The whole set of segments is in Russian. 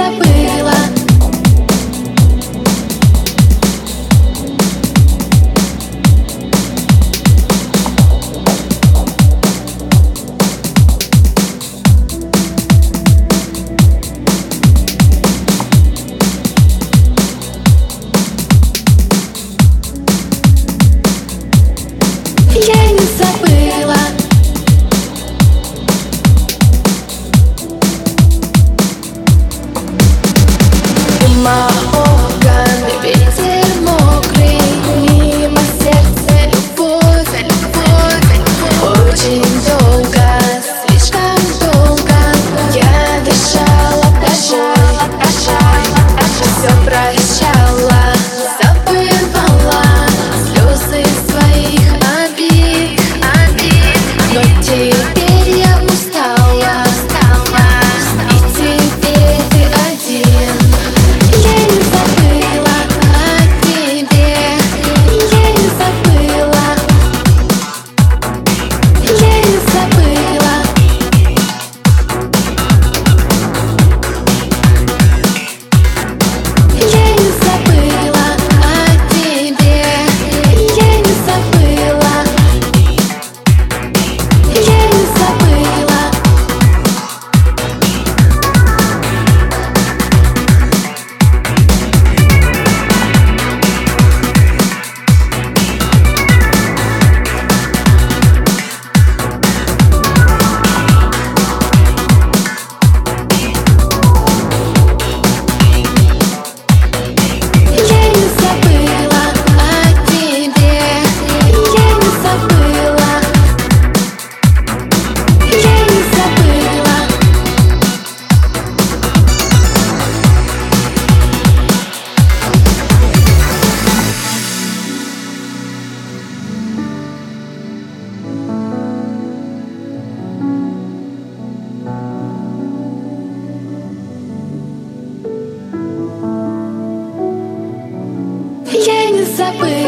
забыла Все Я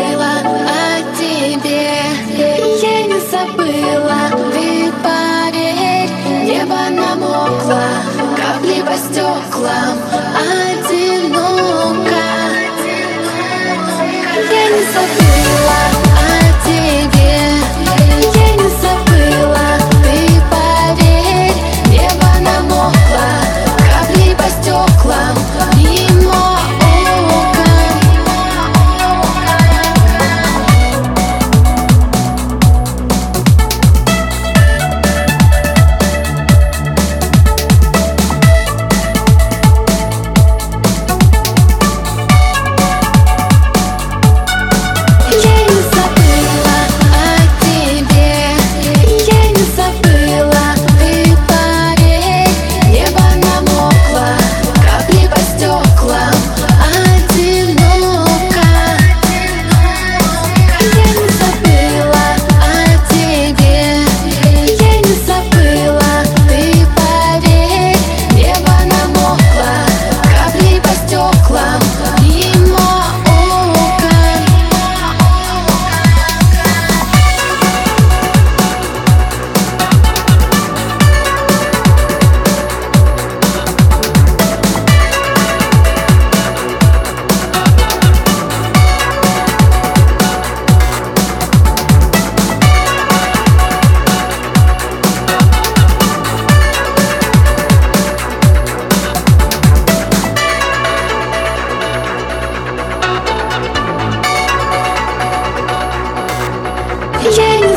Yeah.